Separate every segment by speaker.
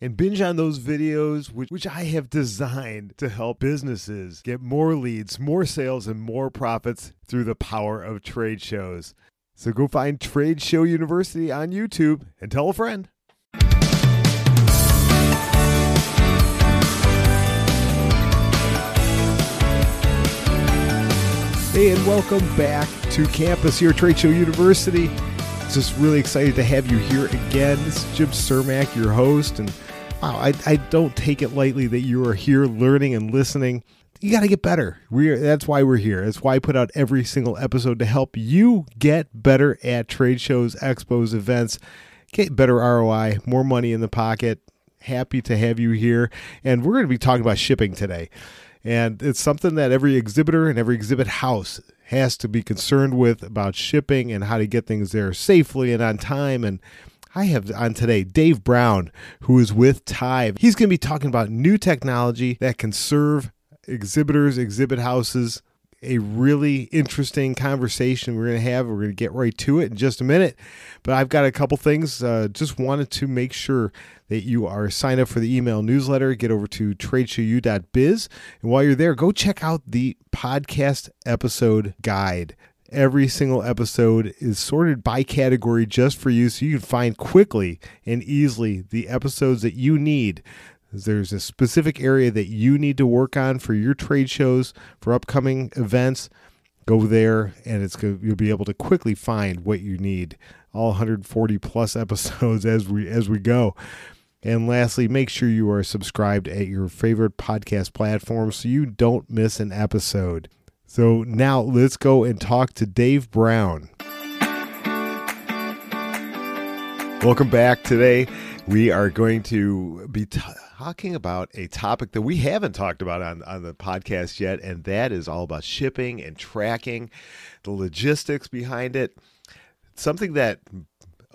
Speaker 1: and binge on those videos, which, which I have designed to help businesses get more leads, more sales, and more profits through the power of trade shows. So go find Trade Show University on YouTube and tell a friend. Hey, and welcome back to campus here at Trade Show University. Just really excited to have you here again. This is Jim Cermak, your host, and wow, I, I don't take it lightly that you are here learning and listening. You got to get better. We're that's why we're here. That's why I put out every single episode to help you get better at trade shows, expos, events, get better ROI, more money in the pocket. Happy to have you here, and we're going to be talking about shipping today. And it's something that every exhibitor and every exhibit house has to be concerned with about shipping and how to get things there safely and on time. And I have on today Dave Brown, who is with Tive. He's going to be talking about new technology that can serve exhibitors, exhibit houses. A really interesting conversation we're going to have. We're going to get right to it in just a minute. But I've got a couple things. Uh, just wanted to make sure that you are signed up for the email newsletter. Get over to tradeshowu.biz. And while you're there, go check out the podcast episode guide. Every single episode is sorted by category just for you so you can find quickly and easily the episodes that you need. There's a specific area that you need to work on for your trade shows, for upcoming events. Go there and it's you'll be able to quickly find what you need. All 140 plus episodes as we as we go. And lastly, make sure you are subscribed at your favorite podcast platform so you don't miss an episode. So now let's go and talk to Dave Brown. Welcome back. Today, we are going to be t- talking about a topic that we haven't talked about on, on the podcast yet, and that is all about shipping and tracking, the logistics behind it. Something that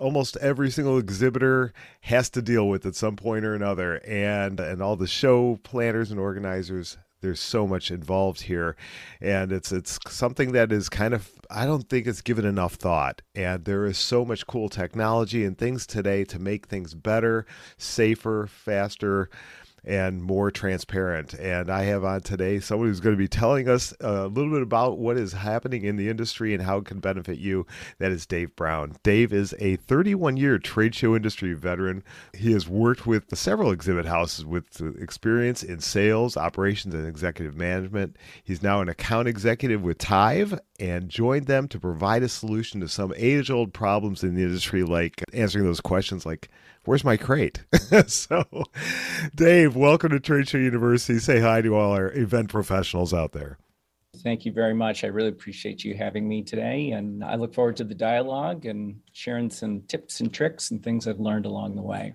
Speaker 1: almost every single exhibitor has to deal with at some point or another and and all the show planners and organizers there's so much involved here. And it's it's something that is kind of I don't think it's given enough thought. And there is so much cool technology and things today to make things better, safer, faster and more transparent. And I have on today someone who's going to be telling us a little bit about what is happening in the industry and how it can benefit you. That is Dave Brown. Dave is a 31 year trade show industry veteran. He has worked with several exhibit houses with experience in sales, operations, and executive management. He's now an account executive with Tive and joined them to provide a solution to some age old problems in the industry, like answering those questions like, where's my crate? so, Dave, welcome to Trade Show University. Say hi to all our event professionals out there.
Speaker 2: Thank you very much. I really appreciate you having me today. And I look forward to the dialogue and sharing some tips and tricks and things I've learned along the way.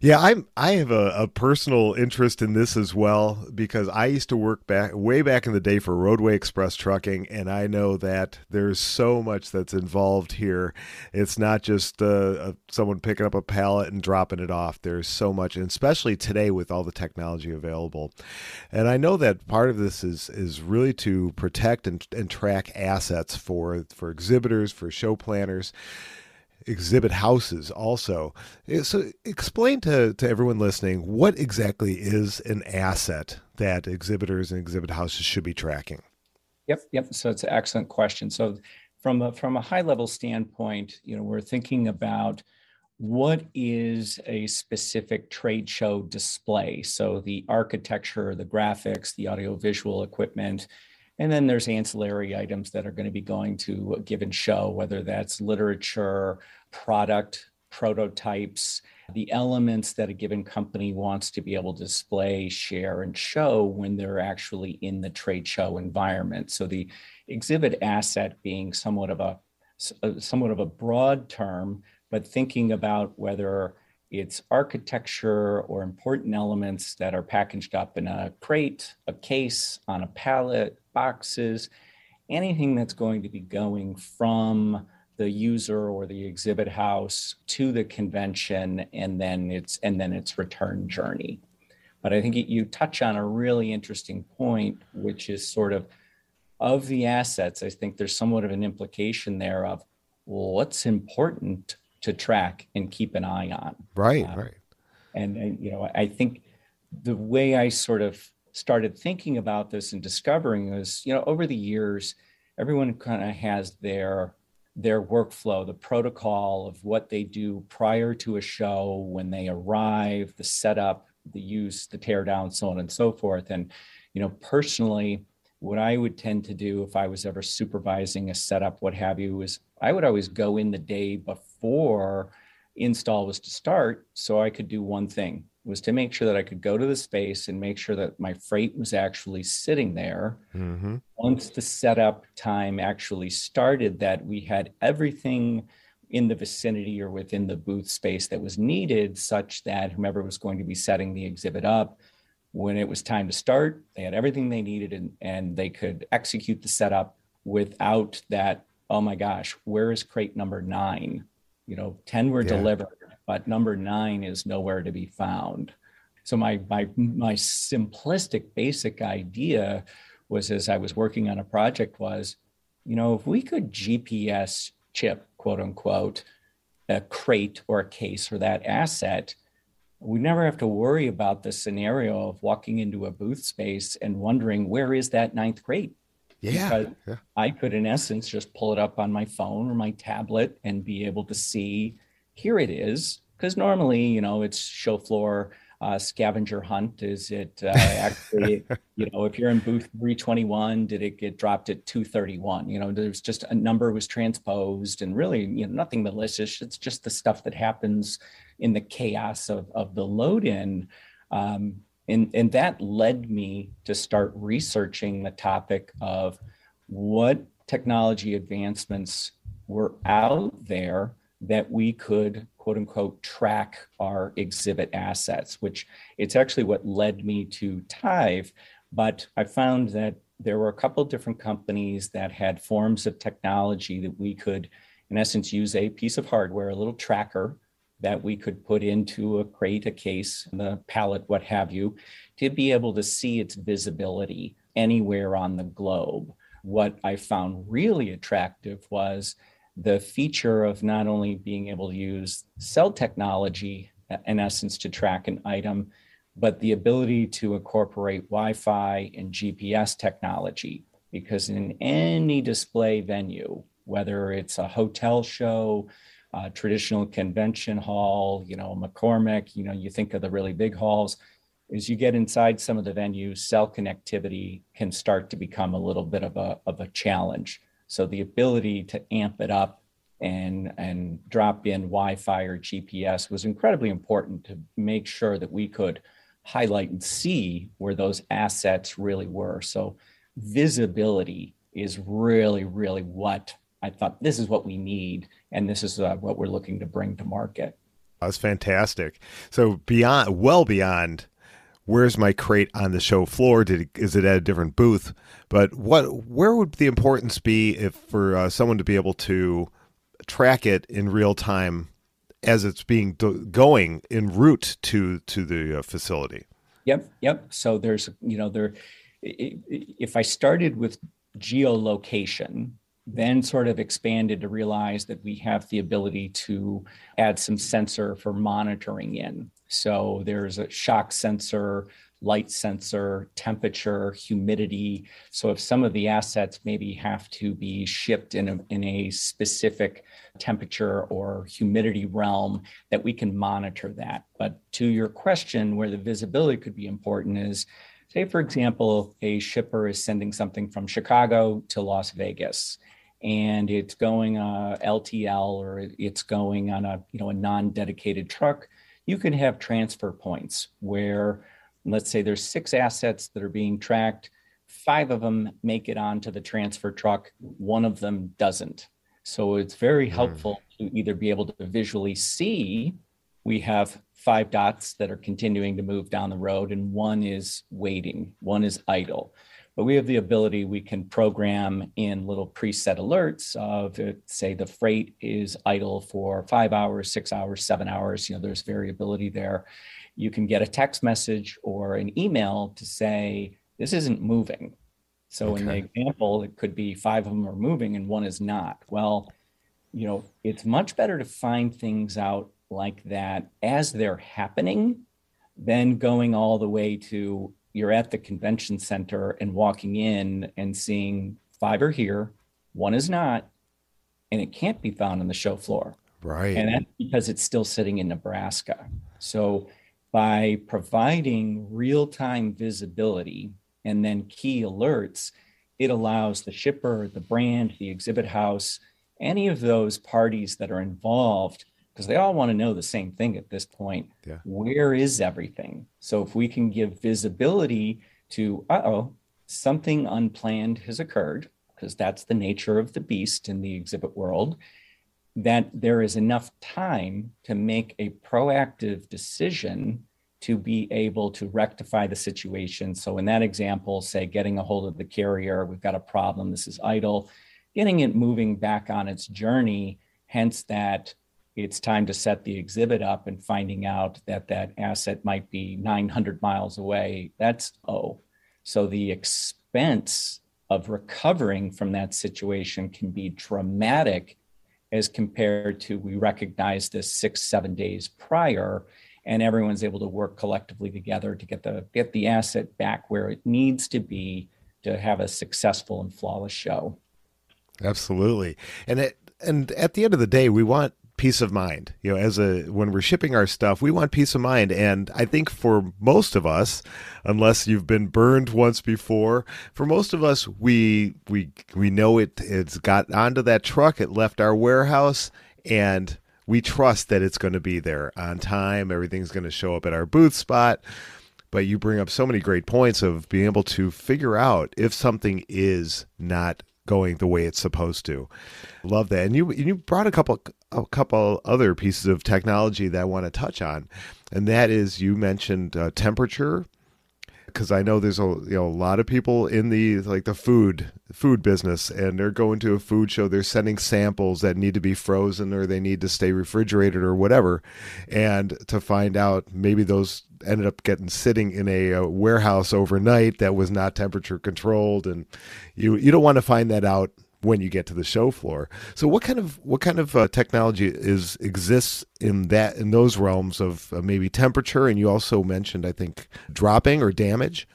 Speaker 1: Yeah, I'm I have a, a, personal interest in this as well because I used to work back way back in the day for Roadway Express Trucking, and I know that there's so much that's involved here. It's not just uh, someone picking up a pallet and dropping it off. There's so much, and especially today with all the technology available. And I know that part of this is is really to protect and, and track assets for for exhibitors, for show planners exhibit houses also. Eh, so explain to, to everyone listening what exactly is an asset that exhibitors and exhibit houses should be tracking?
Speaker 2: Yep, yep. So it's an excellent question. So from a, from a high level standpoint, you know, we're thinking about what is a specific trade show display. So the architecture, the graphics, the audiovisual equipment, and then there's ancillary items that are going to be going to a given show, whether that's literature, product, prototypes, the elements that a given company wants to be able to display, share, and show when they're actually in the trade show environment. So the exhibit asset being somewhat of a uh, somewhat of a broad term, but thinking about whether it's architecture or important elements that are packaged up in a crate, a case, on a pallet, boxes, anything that's going to be going from the user or the exhibit house to the convention and then its and then its return journey. But I think you touch on a really interesting point, which is sort of of the assets. I think there's somewhat of an implication there of well, what's important to track and keep an eye on.
Speaker 1: Right, uh, right.
Speaker 2: And, and you know, I think the way I sort of started thinking about this and discovering was, you know, over the years, everyone kind of has their their workflow, the protocol of what they do prior to a show, when they arrive, the setup, the use, the tear down, so on and so forth. And, you know, personally, what I would tend to do if I was ever supervising a setup, what have you, is I would always go in the day before install was to start so I could do one thing was to make sure that I could go to the space and make sure that my freight was actually sitting there. Mm-hmm. Once the setup time actually started, that we had everything in the vicinity or within the booth space that was needed, such that whomever was going to be setting the exhibit up, when it was time to start, they had everything they needed and, and they could execute the setup without that. Oh my gosh, where is crate number nine? You know, 10 were yeah. delivered but number nine is nowhere to be found. So my my my simplistic basic idea was as I was working on a project was, you know, if we could GPS chip, quote unquote, a crate or a case for that asset, we never have to worry about the scenario of walking into a booth space and wondering where is that ninth crate.
Speaker 1: Yeah,
Speaker 2: yeah. I could, in essence, just pull it up on my phone or my tablet and be able to see here it is because normally you know it's show floor uh, scavenger hunt. Is it uh, actually you know if you're in booth 321 did it get dropped at 231 you know there's just a number was transposed and really you know nothing malicious. It's just the stuff that happens in the chaos of, of the load in um, and, and that led me to start researching the topic of what technology advancements were out there that we could quote unquote track our exhibit assets, which it's actually what led me to Tive. But I found that there were a couple different companies that had forms of technology that we could, in essence, use a piece of hardware, a little tracker that we could put into a crate, a case, the pallet, what have you, to be able to see its visibility anywhere on the globe. What I found really attractive was the feature of not only being able to use cell technology, in essence, to track an item, but the ability to incorporate Wi Fi and GPS technology. Because in any display venue, whether it's a hotel show, a traditional convention hall, you know, McCormick, you know, you think of the really big halls, as you get inside some of the venues, cell connectivity can start to become a little bit of a, of a challenge. So the ability to amp it up and and drop in Wi-Fi or GPS was incredibly important to make sure that we could highlight and see where those assets really were. So visibility is really really what I thought this is what we need and this is uh, what we're looking to bring to market.
Speaker 1: That's fantastic. So beyond well beyond where's my crate on the show floor? Did it, is it at a different booth? But what where would the importance be if for uh, someone to be able to track it in real time as it's being going en route to to the uh, facility?
Speaker 2: Yep, yep. So there's you know there if I started with geolocation, then sort of expanded to realize that we have the ability to add some sensor for monitoring in. So there's a shock sensor, light sensor, temperature, humidity. So if some of the assets maybe have to be shipped in a, in a specific temperature or humidity realm, that we can monitor that. But to your question, where the visibility could be important is, say, for example, a shipper is sending something from Chicago to Las Vegas and it's going uh, LTL or it's going on a you know a non-dedicated truck you can have transfer points where, let's say there's six assets that are being tracked, five of them make it onto the transfer truck, one of them doesn't. So it's very hmm. helpful mm. to either be able to visually see we have five dots that are continuing to move down the road, and one is waiting, one is idle. But we have the ability, we can program in little preset alerts of, uh, say, the freight is idle for five hours, six hours, seven hours. You know, there's variability there. You can get a text message or an email to say, this isn't moving. So okay. in the example, it could be five of them are moving and one is not. Well, you know, it's much better to find things out like that as they're happening than going all the way to you're at the convention center and walking in and seeing five are here, one is not, and it can't be found on the show floor.
Speaker 1: Right.
Speaker 2: And that's because it's still sitting in Nebraska. So by providing real time visibility and then key alerts, it allows the shipper, the brand, the exhibit house, any of those parties that are involved, because they all want to know the same thing at this point. Yeah. Where is everything? So if we can give visibility to, uh oh, something unplanned has occurred, because that's the nature of the beast in the exhibit world, that there is enough time to make a proactive decision to be able to rectify the situation. So, in that example, say getting a hold of the carrier, we've got a problem, this is idle, getting it moving back on its journey, hence that it's time to set the exhibit up and finding out that that asset might be 900 miles away. That's oh. So, the expense of recovering from that situation can be dramatic as compared to we recognize this six, seven days prior and everyone's able to work collectively together to get the get the asset back where it needs to be to have a successful and flawless show.
Speaker 1: Absolutely. And it, and at the end of the day, we want peace of mind. You know, as a when we're shipping our stuff, we want peace of mind. And I think for most of us, unless you've been burned once before, for most of us, we we we know it. It's got onto that truck. It left our warehouse, and we trust that it's going to be there on time. Everything's going to show up at our booth spot. But you bring up so many great points of being able to figure out if something is not going the way it's supposed to. Love that. And you you brought a couple a couple other pieces of technology that I want to touch on, and that is you mentioned uh, temperature because I know there's a you know a lot of people in the like the food food business and they're going to a food show they're sending samples that need to be frozen or they need to stay refrigerated or whatever. And to find out maybe those ended up getting sitting in a, a warehouse overnight that was not temperature controlled and you you don't want to find that out when you get to the show floor. So what kind of what kind of uh, technology is exists in that in those realms of uh, maybe temperature and you also mentioned I think dropping or damage?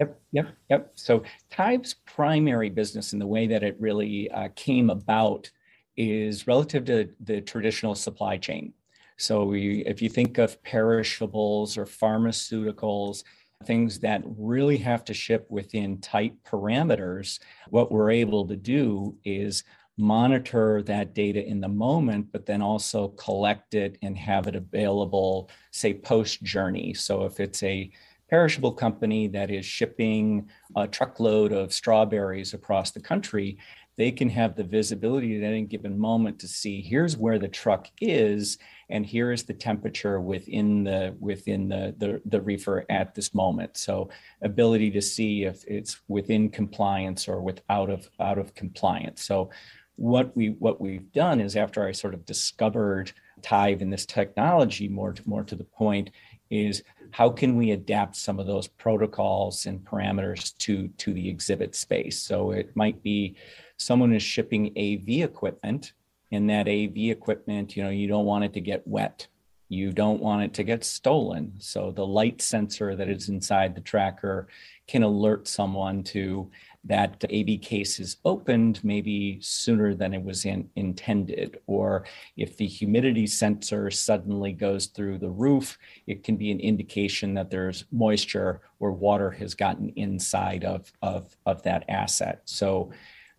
Speaker 2: Yep, yep, yep. So Tive's primary business and the way that it really uh, came about is relative to the traditional supply chain. So we, if you think of perishables or pharmaceuticals, things that really have to ship within tight parameters, what we're able to do is monitor that data in the moment, but then also collect it and have it available, say, post journey. So if it's a perishable company that is shipping a truckload of strawberries across the country, they can have the visibility at any given moment to see here's where the truck is and here is the temperature within the within the, the, the reefer at this moment. So ability to see if it's within compliance or without of out of compliance. So what we what we've done is after i sort of discovered Tive and this technology more to, more to the point is how can we adapt some of those protocols and parameters to to the exhibit space? So it might be someone is shipping AV equipment and that AV equipment, you know, you don't want it to get wet. You don't want it to get stolen. So the light sensor that is inside the tracker can alert someone to that AV case is opened maybe sooner than it was in, intended. Or if the humidity sensor suddenly goes through the roof, it can be an indication that there's moisture or water has gotten inside of, of, of that asset. So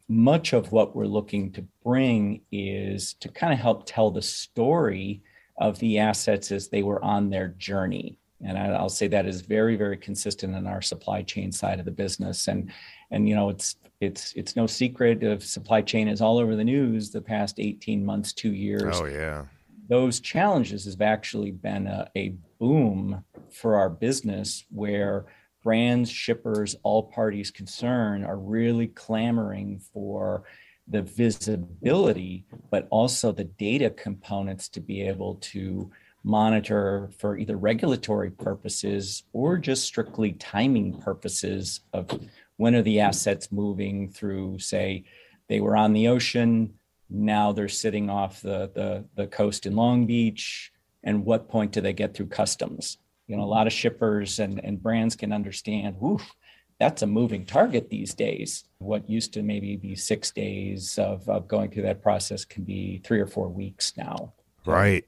Speaker 2: much of what we're looking to bring is to kind of help tell the story of the assets as they were on their journey. And I'll say that is very, very consistent in our supply chain side of the business. And and you know, it's it's it's no secret of supply chain is all over the news the past 18 months, two years.
Speaker 1: Oh yeah.
Speaker 2: those challenges have actually been a, a boom for our business where brands, shippers, all parties concerned are really clamoring for the visibility, but also the data components to be able to monitor for either regulatory purposes or just strictly timing purposes of when are the assets moving through, say, they were on the ocean, now they're sitting off the, the, the coast in Long Beach, and what point do they get through customs? You know, a lot of shippers and, and brands can understand, woof, that's a moving target these days. What used to maybe be six days of, of going through that process can be three or four weeks now.
Speaker 1: Right.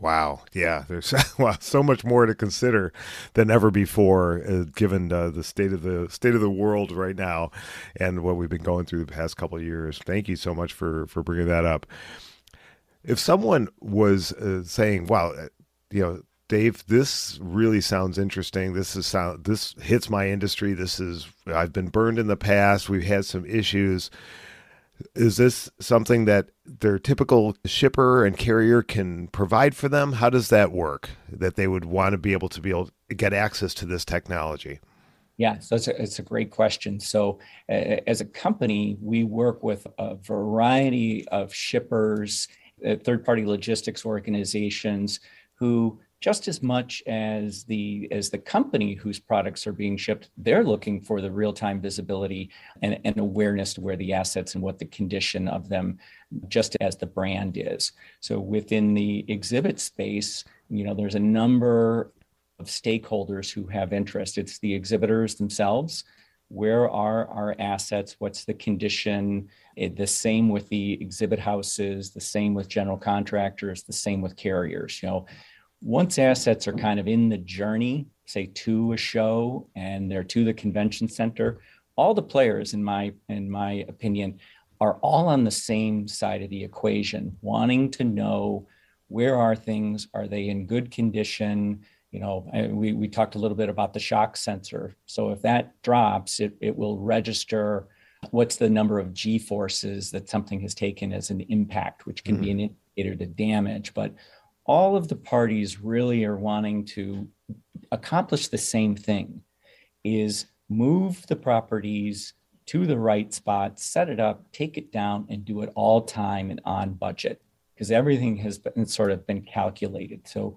Speaker 1: Wow. Yeah. There's wow, so much more to consider than ever before, uh, given uh, the state of the state of the world right now, and what we've been going through the past couple of years. Thank you so much for for bringing that up. If someone was uh, saying, "Wow," uh, you know, Dave, this really sounds interesting. This is sound. This hits my industry. This is I've been burned in the past. We've had some issues is this something that their typical shipper and carrier can provide for them? How does that work? That they would want to be able to be able to get access to this technology?
Speaker 2: Yeah, so it's a, it's a great question. So, uh, as a company, we work with a variety of shippers, uh, third party logistics organizations who just as much as the as the company whose products are being shipped they're looking for the real-time visibility and, and awareness to where the assets and what the condition of them just as the brand is. So within the exhibit space you know there's a number of stakeholders who have interest. It's the exhibitors themselves. Where are our assets? What's the condition? It, the same with the exhibit houses the same with general contractors the same with carriers you know once assets are kind of in the journey, say to a show and they're to the convention center, all the players, in my in my opinion, are all on the same side of the equation, wanting to know where are things, are they in good condition? You know, we, we talked a little bit about the shock sensor. So if that drops, it, it will register what's the number of G forces that something has taken as an impact, which can mm-hmm. be an indicator to damage. But all of the parties really are wanting to accomplish the same thing is move the properties to the right spot set it up take it down and do it all time and on budget because everything has been sort of been calculated. So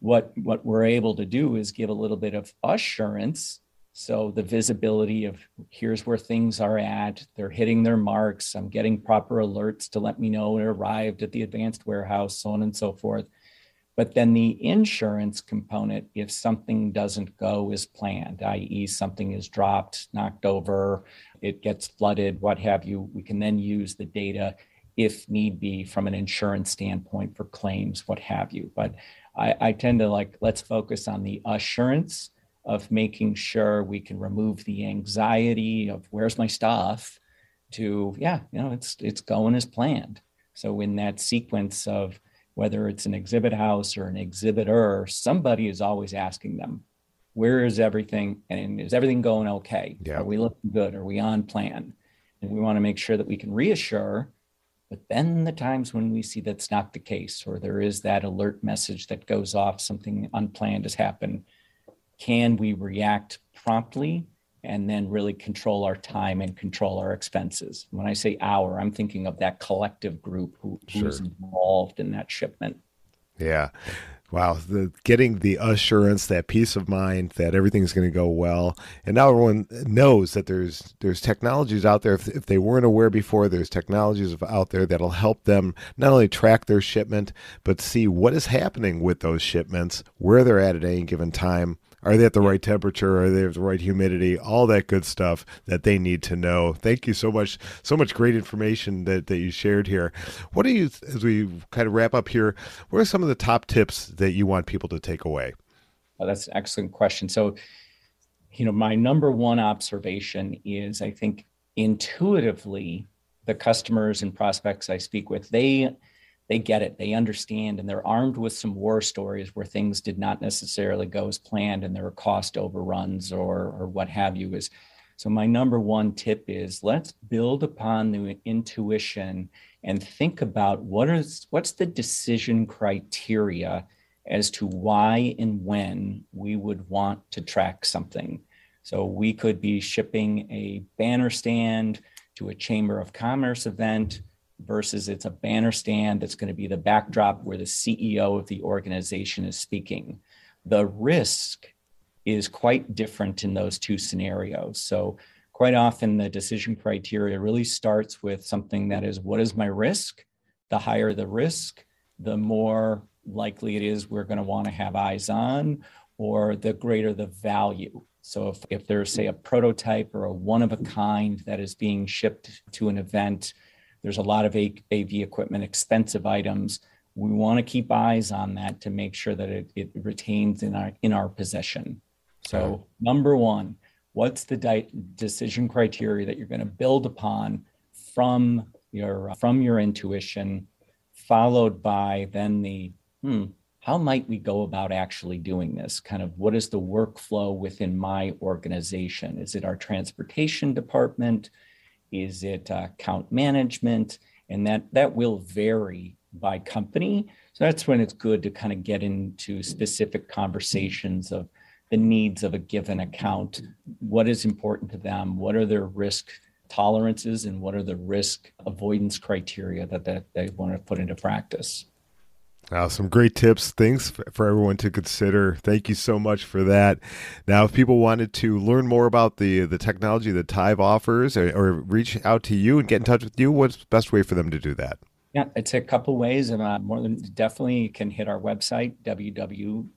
Speaker 2: what what we're able to do is give a little bit of assurance so the visibility of here's where things are at they're hitting their marks i'm getting proper alerts to let me know it arrived at the advanced warehouse so on and so forth but then the insurance component, if something doesn't go as planned, i.e., something is dropped, knocked over, it gets flooded, what have you, we can then use the data if need be from an insurance standpoint for claims, what have you. But I, I tend to like, let's focus on the assurance of making sure we can remove the anxiety of where's my stuff to, yeah, you know, it's it's going as planned. So in that sequence of whether it's an exhibit house or an exhibitor, somebody is always asking them, where is everything? And is everything going okay? Yeah. Are we looking good? Are we on plan? And we want to make sure that we can reassure. But then the times when we see that's not the case, or there is that alert message that goes off, something unplanned has happened, can we react promptly and then really control our time and control our expenses. When I say our, I'm thinking of that collective group who, who's sure. involved in that shipment.
Speaker 1: Yeah. Wow, the, getting the assurance, that peace of mind that everything's going to go well, and now everyone knows that there's there's technologies out there. If, if they weren't aware before, there's technologies out there that'll help them not only track their shipment, but see what is happening with those shipments, where they're at at any given time, are they at the right temperature? Are they at the right humidity? All that good stuff that they need to know. Thank you so much. So much great information that, that you shared here. What do you, as we kind of wrap up here, what are some of the top tips that you want people to take away?
Speaker 2: Well, that's an excellent question. So, you know, my number one observation is I think intuitively, the customers and prospects I speak with, they they get it they understand and they're armed with some war stories where things did not necessarily go as planned and there were cost overruns or or what have you is So, my number one tip is let's build upon the intuition and think about what is what's the decision criteria as to why and when we would want to track something. So, we could be shipping a banner stand to a Chamber of Commerce event versus it's a banner stand that's going to be the backdrop where the CEO of the organization is speaking. The risk is quite different in those two scenarios. So, quite often the decision criteria really starts with something that is what is my risk? The higher the risk, the more likely it is we're going to want to have eyes on, or the greater the value. So, if, if there's, say, a prototype or a one of a kind that is being shipped to an event, there's a lot of AV equipment, expensive items. We want to keep eyes on that to make sure that it, it retains in our in our possession. So, number one, what's the di- decision criteria that you're going to build upon from your from your intuition, followed by then the hmm, how might we go about actually doing this? Kind of what is the workflow within my organization? Is it our transportation department? Is it uh, account management? And that that will vary by company. So that's when it's good to kind of get into specific conversations of the needs of a given account. What is important to them? What are their risk tolerances and what are the risk avoidance criteria that, that they want to put into practice?
Speaker 1: Wow, some great tips, things for everyone to consider. Thank you so much for that. Now, if people wanted to learn more about the the technology that Tive offers, or, or reach out to you and get in touch with you, what's the best way for them to do that?
Speaker 2: Yeah, it's a couple ways. And uh, more than definitely, can hit our website, www.com,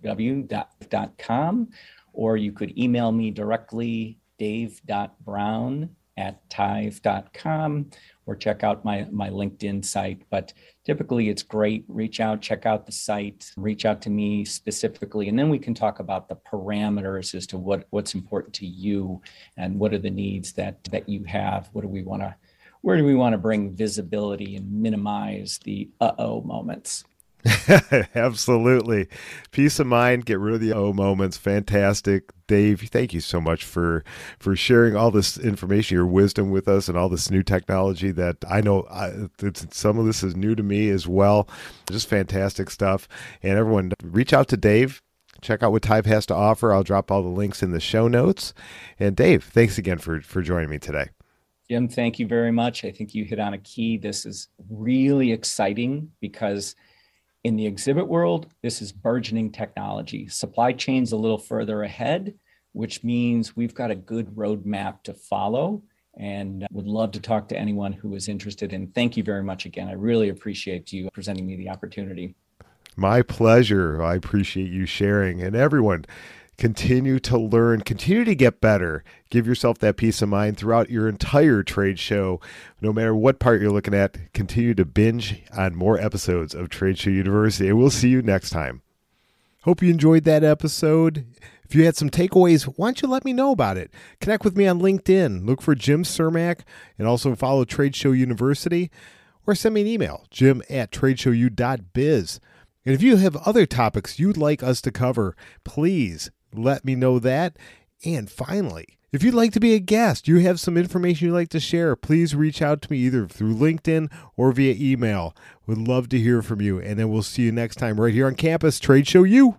Speaker 2: or you could email me directly, dave.brown at tive.com, or check out my, my LinkedIn site. But typically, it's great. Reach out, check out the site, reach out to me specifically, and then we can talk about the parameters as to what, what's important to you and what are the needs that, that you have. What do we want to where do we want to bring visibility and minimize the uh oh moments?
Speaker 1: Absolutely. Peace of mind, get rid of the oh moments. Fantastic. Dave, thank you so much for for sharing all this information, your wisdom with us and all this new technology that I know I, some of this is new to me as well. Just fantastic stuff. And everyone reach out to Dave. Check out what Tive has to offer. I'll drop all the links in the show notes. And Dave, thanks again for for joining me today.
Speaker 2: Jim, thank you very much. I think you hit on a key. This is really exciting because in the exhibit world, this is burgeoning technology. Supply chain's a little further ahead, which means we've got a good roadmap to follow and uh, would love to talk to anyone who is interested. And thank you very much again. I really appreciate you presenting me the opportunity.
Speaker 1: My pleasure. I appreciate you sharing. And everyone, continue to learn, continue to get better. Give yourself that peace of mind throughout your entire trade show. No matter what part you're looking at, continue to binge on more episodes of Trade Show University. And we'll see you next time. Hope you enjoyed that episode. If you had some takeaways, why don't you let me know about it? Connect with me on LinkedIn. Look for Jim Cermak and also follow Trade Show University or send me an email, jim at tradeshowu.biz. And if you have other topics you'd like us to cover, please let me know that. And finally, if you'd like to be a guest, you have some information you'd like to share, please reach out to me either through LinkedIn or via email. Would love to hear from you. And then we'll see you next time right here on campus. Trade Show U.